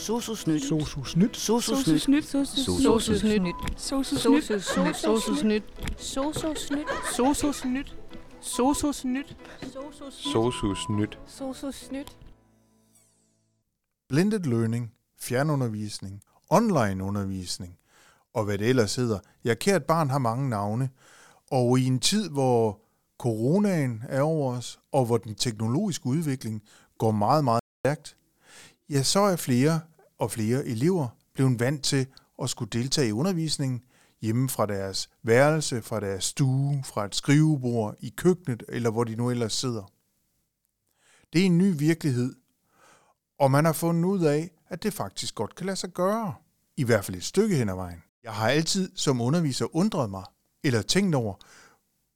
Sosusnyt. Sosusnyt. Sosusnyt. Sosusnyt. Sosusnyt. Sosusnyt. Sosusnyt. Sosusnyt. Sosusnyt. Sosus nyt. Sosusnyt. Blended learning, fjernundervisning, online undervisning og hvad det ellers hedder. Ja, kært barn har mange navne, og i en tid, hvor coronaen er over os, og hvor den teknologiske udvikling går meget, meget stærkt, ja, så er flere og flere elever blev vant til at skulle deltage i undervisningen hjemme fra deres værelse, fra deres stue, fra et skrivebord, i køkkenet, eller hvor de nu ellers sidder. Det er en ny virkelighed, og man har fundet ud af, at det faktisk godt kan lade sig gøre. I hvert fald et stykke hen ad vejen. Jeg har altid som underviser undret mig, eller tænkt over,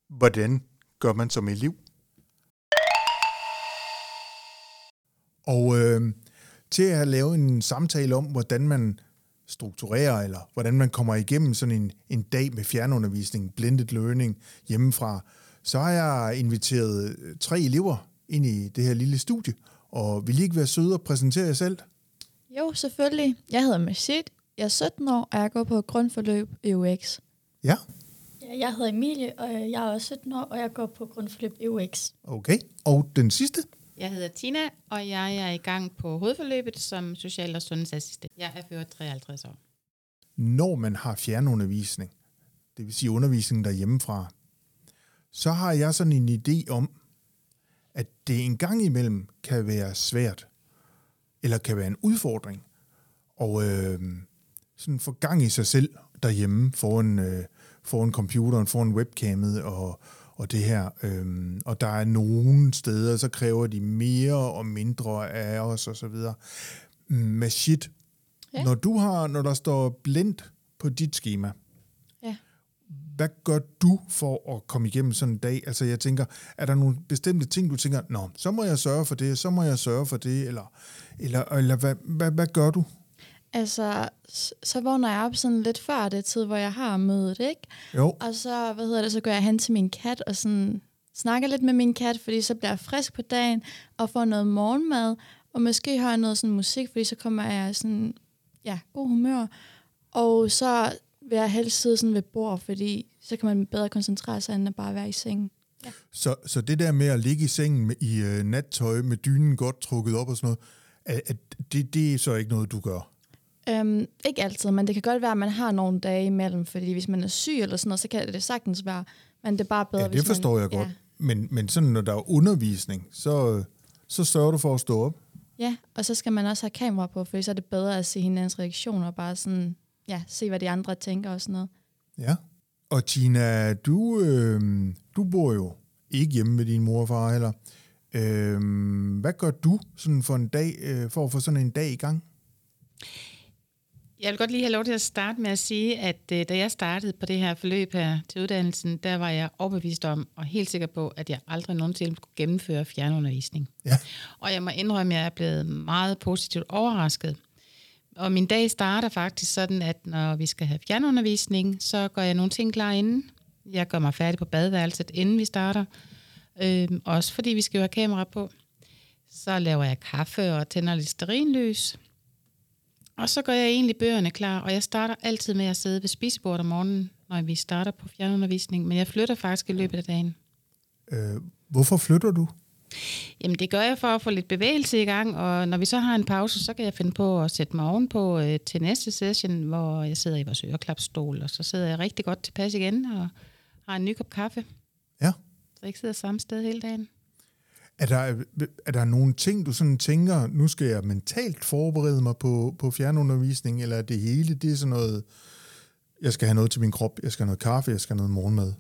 hvordan gør man som elev? Og øh, til at lave en samtale om, hvordan man strukturerer, eller hvordan man kommer igennem sådan en, en dag med fjernundervisning, blended learning hjemmefra, så har jeg inviteret øh, tre elever ind i det her lille studie, og vil I ikke være søde og præsentere jer selv? Jo, selvfølgelig. Jeg hedder Majid, jeg er 17 år, og jeg går på grundforløb EUX. Ja, Ja, jeg hedder Emilie, og jeg er også 17 år, og jeg går på grundforløb EUX. okay. Og den sidste? Jeg hedder Tina, og jeg er i gang på hovedforløbet som social- og sundhedsassistent. Jeg er født 53 år. når man har fjernundervisning, det vil sige undervisning derhjemmefra, så har jeg sådan en idé om, at det en gang imellem kan være svært, eller kan være en udfordring, og øh, sådan få gang i sig selv derhjemme foran, øh, foran computeren, foran webcamet og, og det her. Øh, og der er nogle steder, så kræver de mere og mindre af os og så videre. Majid, Ja. ja. når, du har, når der står blindt på dit schema, Ja. hvad gør du for at komme igennem sådan en dag? Altså jeg tænker, er der nogle bestemte ting, du tænker, nå, så må jeg sørge for det, så må jeg sørge for det, eller, eller, eller hvad, hvad, hvad gør du? Altså, så vågner jeg op sådan lidt før det tid, hvor jeg har mødet, ikke? Jo, Og så, hvad hedder det, så går jeg hen til min kat og sådan snakker lidt med min kat, fordi så bliver jeg frisk på dagen og får noget morgenmad, og måske har jeg noget sådan musik, fordi så kommer jeg sådan, ja, god humør. Og så vil jeg helst sidde sådan ved bord, fordi så kan man bedre koncentrere sig, end at bare være i sengen. så, så det der med at ligge i sengen med, i øh, nattøj med dynen godt trukket op og sådan noget, at, at det, det er så ikke noget, du gør? Øhm, ikke altid, men det kan godt være, at man har nogle dage imellem, fordi hvis man er syg eller sådan noget, så kan det sagtens være, men det er bare bedre, Ja, det hvis forstår man, jeg godt. Men, men sådan, når der er undervisning, så, så sørger du for at stå op. Ja, og så skal man også have kamera på, for så er det bedre at se hinandens reaktioner, og bare sådan, ja, se, hvad de andre tænker og sådan noget. Ja. Og Tina, du, øh, du bor jo ikke hjemme med din mor og far heller. Øh, hvad gør du sådan for en dag, øh, for at få sådan en dag i gang? Jeg vil godt lige have lov til at starte med at sige, at øh, da jeg startede på det her forløb her til uddannelsen, der var jeg overbevist om og helt sikker på, at jeg aldrig nogensinde skulle gennemføre fjernundervisning. Ja. Og jeg må indrømme, at jeg er blevet meget positivt overrasket. Og min dag starter faktisk sådan, at når vi skal have fjernundervisning, så gør jeg nogle ting klar inden. Jeg gør mig færdig på badeværelset, inden vi starter. Øhm, også fordi vi skal jo have kamera på. Så laver jeg kaffe og tænder lidt sterinlys. Og så gør jeg egentlig bøgerne klar, og jeg starter altid med at sidde ved spisebordet om morgenen, når vi starter på fjernundervisning. Men jeg flytter faktisk i løbet af dagen. Øh, hvorfor flytter du? Jamen det gør jeg for at få lidt bevægelse i gang, og når vi så har en pause, så kan jeg finde på at sætte mig ovenpå øh, til næste session, hvor jeg sidder i vores øreklapstol, og så sidder jeg rigtig godt tilpas igen og har en ny kop kaffe. Ja. Så jeg ikke sidder samme sted hele dagen. Er der, er der nogle ting, du sådan tænker, nu skal jeg mentalt forberede mig på, på fjernundervisning, eller er det hele, det er sådan noget, jeg skal have noget til min krop, jeg skal have noget kaffe, jeg skal have noget morgenmad?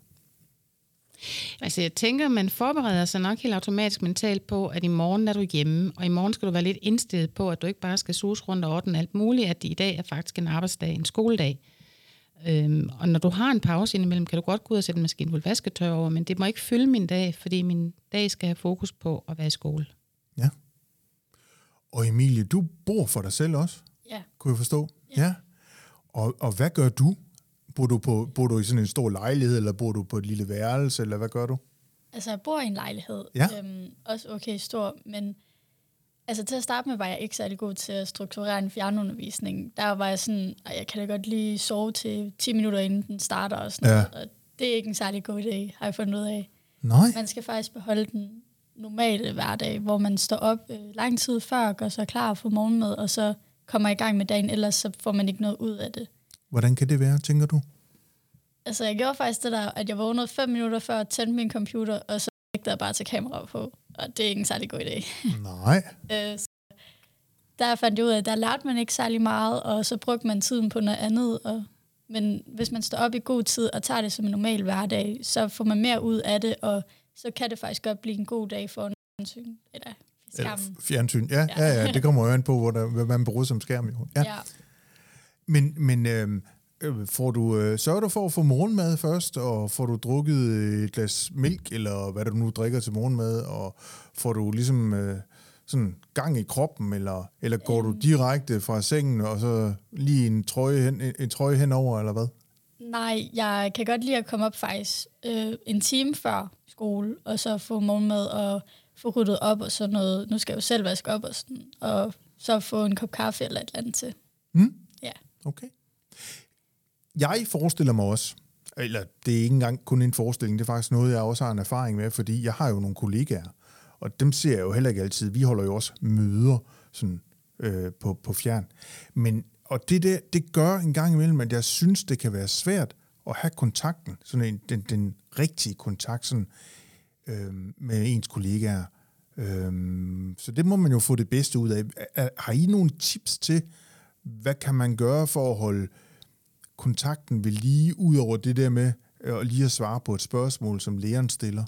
Altså jeg tænker, man forbereder sig nok helt automatisk mentalt på, at i morgen er du hjemme, og i morgen skal du være lidt indstillet på, at du ikke bare skal sus rundt og ordne alt muligt, at det i dag er faktisk en arbejdsdag, en skoledag. Øhm, og når du har en pause indimellem, kan du godt gå ud og sætte en maskine fuld vasketøj over, men det må ikke fylde min dag, fordi min dag skal have fokus på at være i skole. Og Emilie, du bor for dig selv også, Ja. kunne jeg forstå? Ja. ja. Og, og hvad gør du? Bor du, på, bor du i sådan en stor lejlighed, eller bor du på et lille værelse, eller hvad gør du? Altså, jeg bor i en lejlighed. Ja. Øhm, også okay stor, men Altså til at starte med var jeg ikke særlig god til at strukturere en fjernundervisning. Der var jeg sådan, at jeg kan da godt lige sove til 10 minutter inden den starter og sådan Ja. noget. Og det er ikke en særlig god idé, har jeg fundet ud af. Nej. Man skal faktisk beholde den normale hverdag, hvor man står op øh, lang tid før, gør sig klar for morgenmad, og så kommer i gang med dagen, ellers så får man ikke noget ud af det. Hvordan kan det være, tænker du? Altså, jeg gjorde faktisk det der, at jeg vågnede fem minutter før at tænde min computer, og så jeg bare til kamera på. Og det er ikke en særlig god idé. Nej. Øh, så der fandt jeg ud af, at der lærte man ikke særlig meget, og så brugte man tiden på noget andet. Og, men hvis man står op i god tid og tager det som en normal hverdag, så får man mere ud af det, og så kan det faktisk godt blive en god dag for en fjernsyn. Eller skærmen. Fjernsyn. Ja, ja, ja, det kommer jo an på, hvor der, hvad man bruger som skærm. Jo. Ja. Ja. Men, men øh, får du, øh, sørger du for at få morgenmad først, og får du drukket et glas mælk, eller hvad du nu drikker til morgenmad, og får du ligesom øh, sådan gang i kroppen, eller, eller går du direkte fra sengen, og så lige en trøje, hen, en, en trøje henover, eller hvad? Nej, jeg kan godt lide at komme op faktisk øh, en time før skole, og så få morgenmad og få ryddet op og sådan noget. Nu skal jeg jo selv vaske op og sådan, og så få en kop kaffe eller et eller andet til. Mm? Ja. Okay. Jeg forestiller mig også, eller det er ikke engang kun en forestilling, det er faktisk noget, jeg også har en erfaring med, fordi jeg har jo nogle kollegaer, og dem ser jeg jo heller ikke altid. Vi holder jo også møder sådan, øh, på, på fjern. Men, og det, der, det gør en gang imellem, at jeg synes, det kan være svært at have kontakten, sådan en, den, den rigtige kontakt sådan, øh, med ens kollegaer. Øh, så det må man jo få det bedste ud af. Er- Har I nogle tips til, hvad kan man gøre for at holde kontakten ved lige, ud over det der med øh, lige at svare på et spørgsmål, som læreren stiller?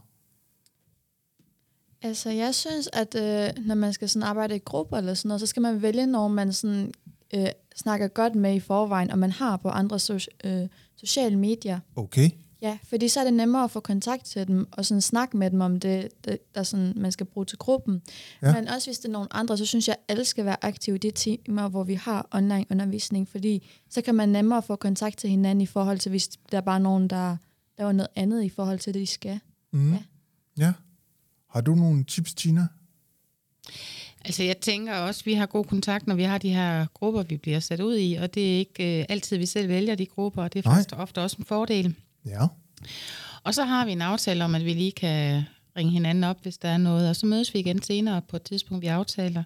Altså, jeg synes, at øh, når man skal sådan arbejde i grupper eller sådan noget, så skal man vælge, når man sådan, øh, snakker godt med i forvejen, og man har på andre so- øh, sociale medier. Okay. Ja, fordi så er det nemmere at få kontakt til dem, og sådan snakke med dem om det, det der sådan, man skal bruge til gruppen. Ja. Men også hvis det er nogle andre, så synes jeg, at alle skal være aktive i de timer, hvor vi har online undervisning, fordi så kan man nemmere få kontakt til hinanden i forhold til, hvis der er bare nogen, der laver noget andet i forhold til det, de skal. Mm. Ja. Ja. Har du nogle tips, Tina? Altså jeg tænker også, at vi har god kontakt, når vi har de her grupper, vi bliver sat ud i, og det er ikke øh, altid, vi selv vælger de grupper, og det er Nej. faktisk ofte også en fordel. Ja. Og så har vi en aftale om, at vi lige kan ringe hinanden op, hvis der er noget, og så mødes vi igen senere på et tidspunkt, vi aftaler.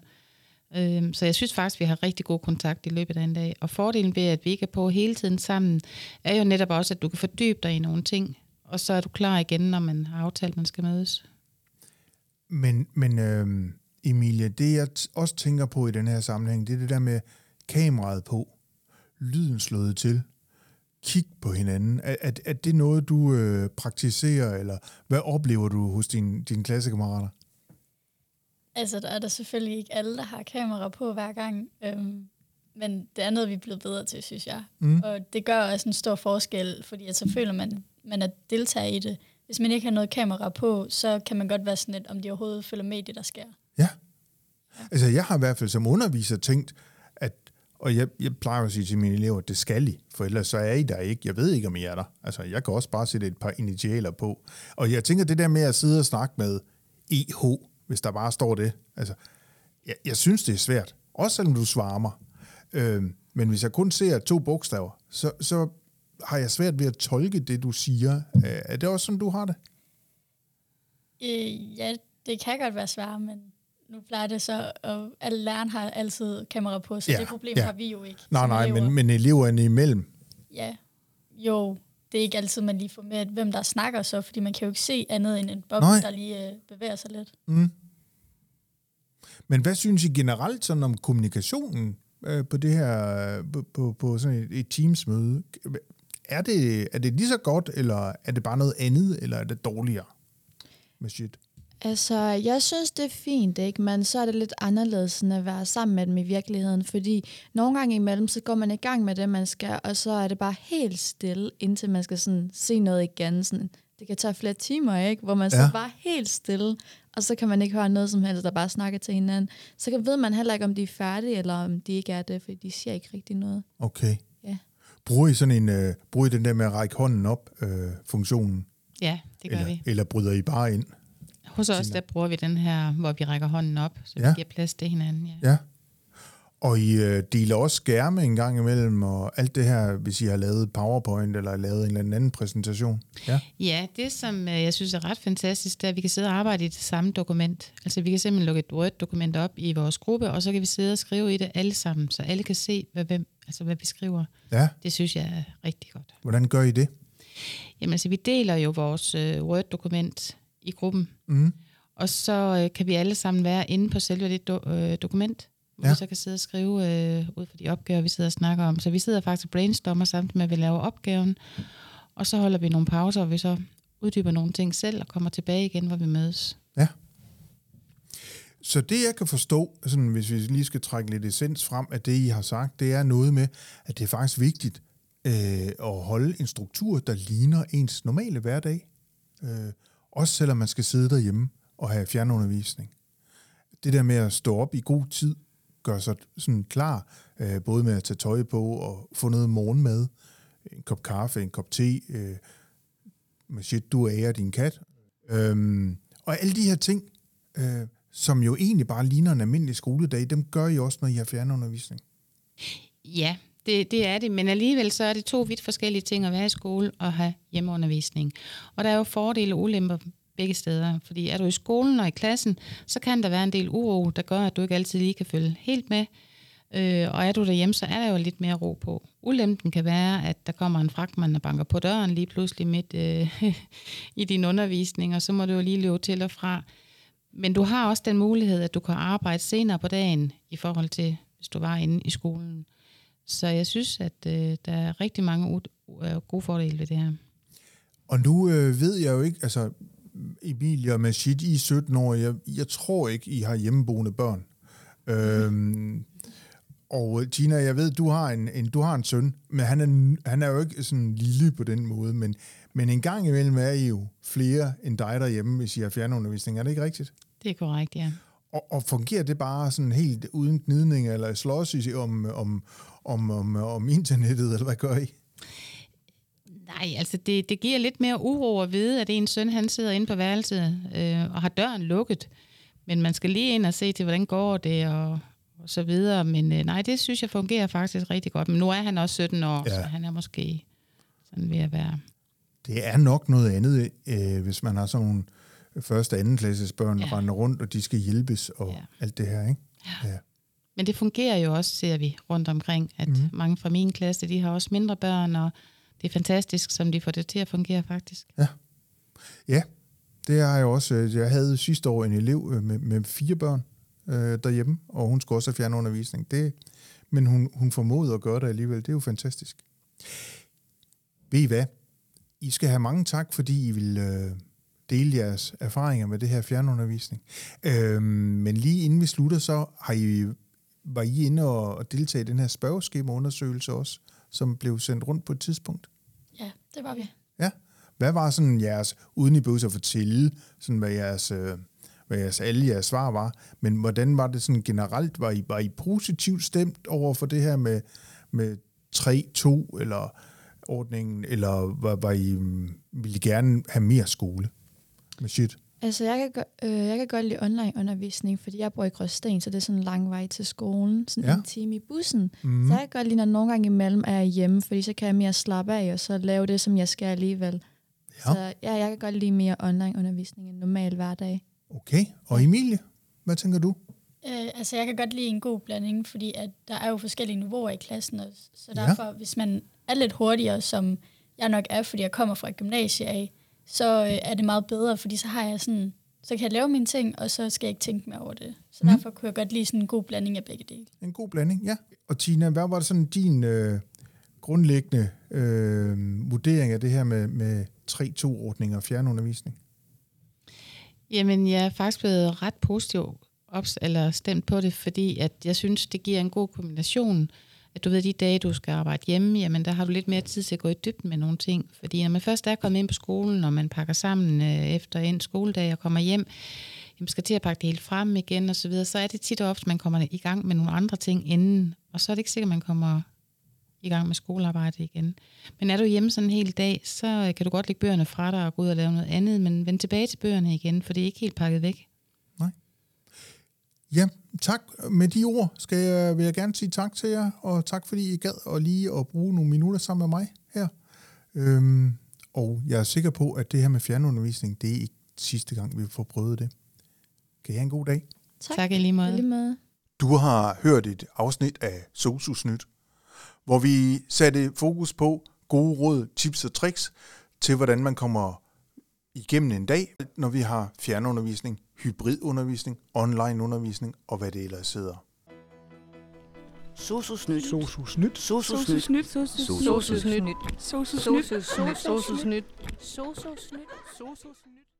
Øhm, Så jeg synes faktisk, vi har rigtig god kontakt i løbet af en dag. Og fordelen ved, at vi ikke er på hele tiden sammen, er jo netop også, at du kan fordybe dig i nogle ting, og så er du klar igen, når man har aftalt, man skal mødes. Men, men øh, Emilie, det jeg også tænker på i den her sammenhæng, det er det der med kameraet på, lyden slået til, kig på hinanden. Er, er, er det noget, du øh, praktiserer, eller hvad oplever du hos dine, dine klassekammerater? Altså, der er der selvfølgelig ikke alle, der har kamera på hver gang. Øhm, men det er noget, vi er blevet bedre til, synes jeg. Mm. Og det gør også en stor forskel, fordi at så føler man, man er deltager i det. Hvis man ikke har noget kamera på, så kan man godt være sådan lidt, om de overhovedet følger med i det, der sker. Ja. Altså, jeg har i hvert fald som underviser tænkt, og jeg, jeg plejer at sige til mine elever, at det skal I, for ellers så er I der ikke. Jeg ved ikke, om I er der. Altså, jeg kan også bare sætte et par initialer på. Og jeg tænker, det der med at sidde og snakke med EH, hvis der bare står det, altså, jeg, jeg synes, det er svært. Også selvom du svarer mig. Øhm, men hvis jeg kun ser to bogstaver, så, så har jeg svært ved at tolke det, du siger. Øh, Er det også sådan, du har det? Øh, ja, det kan godt være svært, men nu plejer det så, og alle lærerne har altid kamera på, så Ja, det problem ja. har vi jo ikke. Nej, nej, elever. men, men eleverne imellem. Ja, jo, det er ikke altid, man lige får med, hvem der snakker så, fordi man kan jo ikke se andet end en boble, Nej. der lige øh, bevæger sig lidt. Mm. Men hvad synes I generelt sådan om kommunikationen øh, på det her, øh, på, på, på sådan et, et Teams-møde? Er det, er det lige så godt, eller er det bare noget andet, eller er det dårligere med shit? Altså, jeg synes, det er fint, ikke? men så er det lidt anderledes end at være sammen med dem i virkeligheden, fordi nogle gange imellem, så går man i gang med det, man skal, og så er det bare helt stille, indtil man skal sådan se noget igen. Sådan, det kan tage flere timer, ikke? Hvor man ja. så bare helt stille, og så kan man ikke høre noget som helst, der bare snakker til hinanden. Så kan- ved man heller ikke, om de er færdige, eller om de ikke er det, fordi de siger ikke rigtig noget. Okay. Ja. Bruger I sådan en, øh, bruger I den der med at række hånden op, øh, funktionen? Ja, det gør eller, vi. eller bryder I bare ind? Hos os, der bruger vi den her, hvor vi rækker hånden op, så Ja. vi giver plads til hinanden. Ja. Ja. Og I øh, deler også skærme en gang imellem, og alt det her, hvis I har lavet PowerPoint eller lavet en eller anden præsentation. Ja. Ja, det som øh, jeg synes er ret fantastisk, det er, at vi kan sidde og arbejde i det samme dokument. Altså vi kan simpelthen lukke et Word-dokument op i vores gruppe, og så kan vi sidde og skrive i det alle sammen, så alle kan se, hvad, hvem, altså, hvad vi skriver. ja. Det synes jeg er rigtig godt. Hvordan gør I det? Jamen altså, vi deler jo vores øh, Word-dokument i gruppen, Mm. og så øh, kan vi alle sammen være inde på selve det do, øh, dokument, hvor Ja. ja. vi så kan sidde og skrive øh, ud fra de opgaver, vi sidder og snakker om. Så vi sidder faktisk og brainstormer samtidig med, at vi laver opgaven, og så holder vi nogle pauser, hvor vi så uddyber nogle ting selv og kommer tilbage igen, hvor vi mødes. Så det, jeg kan forstå, sådan, hvis vi lige skal trække lidt essens frem af det, I har sagt, det er noget med, at det er faktisk vigtigt øh, at holde en struktur, der ligner ens normale hverdag. Øh, også selvom man skal sidde derhjemme og have fjernundervisning. Det der med at stå op i god tid, gør sig sådan klar, øh, både med at tage tøj på og få noget morgenmad, en kop kaffe, en kop te, øh, med shit, du ærer din kat. Øhm, og alle de her ting, øh, som jo egentlig bare ligner en almindelig skoledag, dem gør I også, når I har fjernundervisning. Ja, det, det er det, men alligevel så er det to vidt forskellige ting at være i skole og have hjemmeundervisning. Og der er jo fordele og ulemper begge steder, fordi er du i skolen og i klassen, så kan der være en del uro, der gør, at du ikke altid lige kan følge helt med. Øh, og er du derhjemme, så er der jo lidt mere ro på. Ulempen kan være, at der kommer en fragtmand og banker på døren lige pludselig midt øh, i din undervisning, og så må du jo lige løbe til og fra. Men du har også den mulighed, at du kan arbejde senere på dagen i forhold til, hvis du var inde i skolen. Så jeg synes, at øh, der er rigtig mange øh, gode fordele ved det her. Og nu øh, ved jeg jo ikke, altså Emilie og Majid, I er 17 år, jeg, jeg tror ikke, I har hjemmeboende børn. Øhm, og Tina, jeg ved, du har en, en, du har en søn, men han er, han er jo ikke sådan lille på den måde, men, men en gang imellem er I jo flere end dig derhjemme, hvis I har fjernundervisning. Er det ikke rigtigt? Det er korrekt, ja. Og, og fungerer det bare sådan helt uden gnidning, eller slås om, om, om, om, om internettet, eller hvad gør I? Nej, altså det, det giver lidt mere uro at vide, at en søn han sidder inde på værelset øh, og har døren lukket. Men man skal lige ind og se til, hvordan går det og, og så videre. Men øh, nej, det synes jeg fungerer faktisk rigtig godt. Men nu er han også 17 år, ja. så han er måske sådan ved at være... Det er nok noget andet, øh, hvis man har sådan nogle første og anden klasses børn, Ja. render rundt, og de skal hjælpes og ja. Ja. alt det her, ikke? Ja. Men det fungerer jo også, ser vi rundt omkring, at mm. mange fra min klasse, de har også mindre børn, og det er fantastisk, som de får det til at fungere faktisk. Ja, det har jeg også. øh, Jeg havde sidste år en elev øh, med, med fire børn øh, derhjemme, og hun skulle også have fjernundervisning. Det, men hun, hun formåede at gøre det alligevel. Det er jo fantastisk. Ved I hvad? I skal have mange tak, fordi I vil øh, dele jeres erfaringer med det her fjernundervisning. Øh, men lige inden vi slutter, så har I, var I inde og, deltage i den her spørgeskemaundersøgelse også, som blev sendt rundt på et tidspunkt. Ja, det var vi. Ja. Hvad var sådan jeres, uden I behøver at fortælle, sådan hvad jeres, øh, hvad jeres, alle jeres svar var, men hvordan var det sådan generelt? Var I, var I positivt stemt over for det her med, med 3-2 eller ordningen, eller var, var I, mm, ville I gerne have mere skole? Med shit. Altså, jeg kan, øh, jeg kan godt lide online undervisning, fordi jeg bor i Gråsten, så det er sådan en lang vej til skolen. Sådan Ja. ja. en time i bussen. Mm. Så jeg kan godt lide, når nogle gange imellem er jeg hjemme, fordi så kan jeg mere slappe af, og så lave det, som jeg skal alligevel. Ja. Så ja, jeg kan godt lide mere online undervisning end normal hverdag. Okay. Og Emilie, hvad tænker du? Øh, altså, jeg kan godt lide en god blanding, fordi at der er jo forskellige niveauer i klassen også. Så Ja. derfor, hvis man er lidt hurtigere, som jeg nok er, fordi jeg kommer fra et gymnasie af, så øh, er det meget bedre, fordi så har jeg sådan, så kan jeg lave mine ting, og så skal jeg ikke tænke mere over det. Så Mm. derfor kunne jeg godt lide sådan en god blanding af begge dele. En god blanding, ja. Og Tina, hvad var det sådan din øh, grundlæggende øh, vurdering af det her med, med 3-2-ordning og fjernundervisning? Jamen, jeg er faktisk blevet ret positiv ops, eller stemt på det, fordi at jeg synes, det giver en god kombination. At du ved, de dage, du skal arbejde hjemme, jamen der har du lidt mere tid til at gå i dybden med nogle ting. Fordi når man først er kommet ind på skolen, og man pakker sammen øh, efter en skoledag og kommer hjem, jamen skal til at pakke det hele frem igen og så videre, så er det tit og ofte, man kommer i gang med nogle andre ting inden. Og så er det ikke sikkert, man kommer i gang med skolearbejde igen. Men er du hjemme sådan en hel dag, så kan du godt lægge bøgerne fra dig og gå ud og lave noget andet, men vend tilbage til bøgerne igen, for det er ikke helt pakket væk. Ja, tak. Med de ord skal jeg, vil jeg gerne sige tak til jer, og tak fordi I gad og lige at bruge nogle minutter sammen med mig her. Øhm, og jeg er sikker på, at det her med fjernundervisning, det er ikke sidste gang, vi får prøvet det. Kan I have en god dag? Tak. Tak i lige måde. lige måde. Du har hørt et afsnit af Sosusnyt, hvor vi satte fokus på gode råd, tips og tricks til, hvordan man kommer igennem en dag, når vi har fjernundervisning, hybridundervisning, onlineundervisning og hvad det ellers hedder. Sosusnyt. Sosusnyt. Sosusnyt. Sosusnyt. Sosusnyt. Sosusnyt. Sosusnyt. Sosusnyt. Sosusnyt.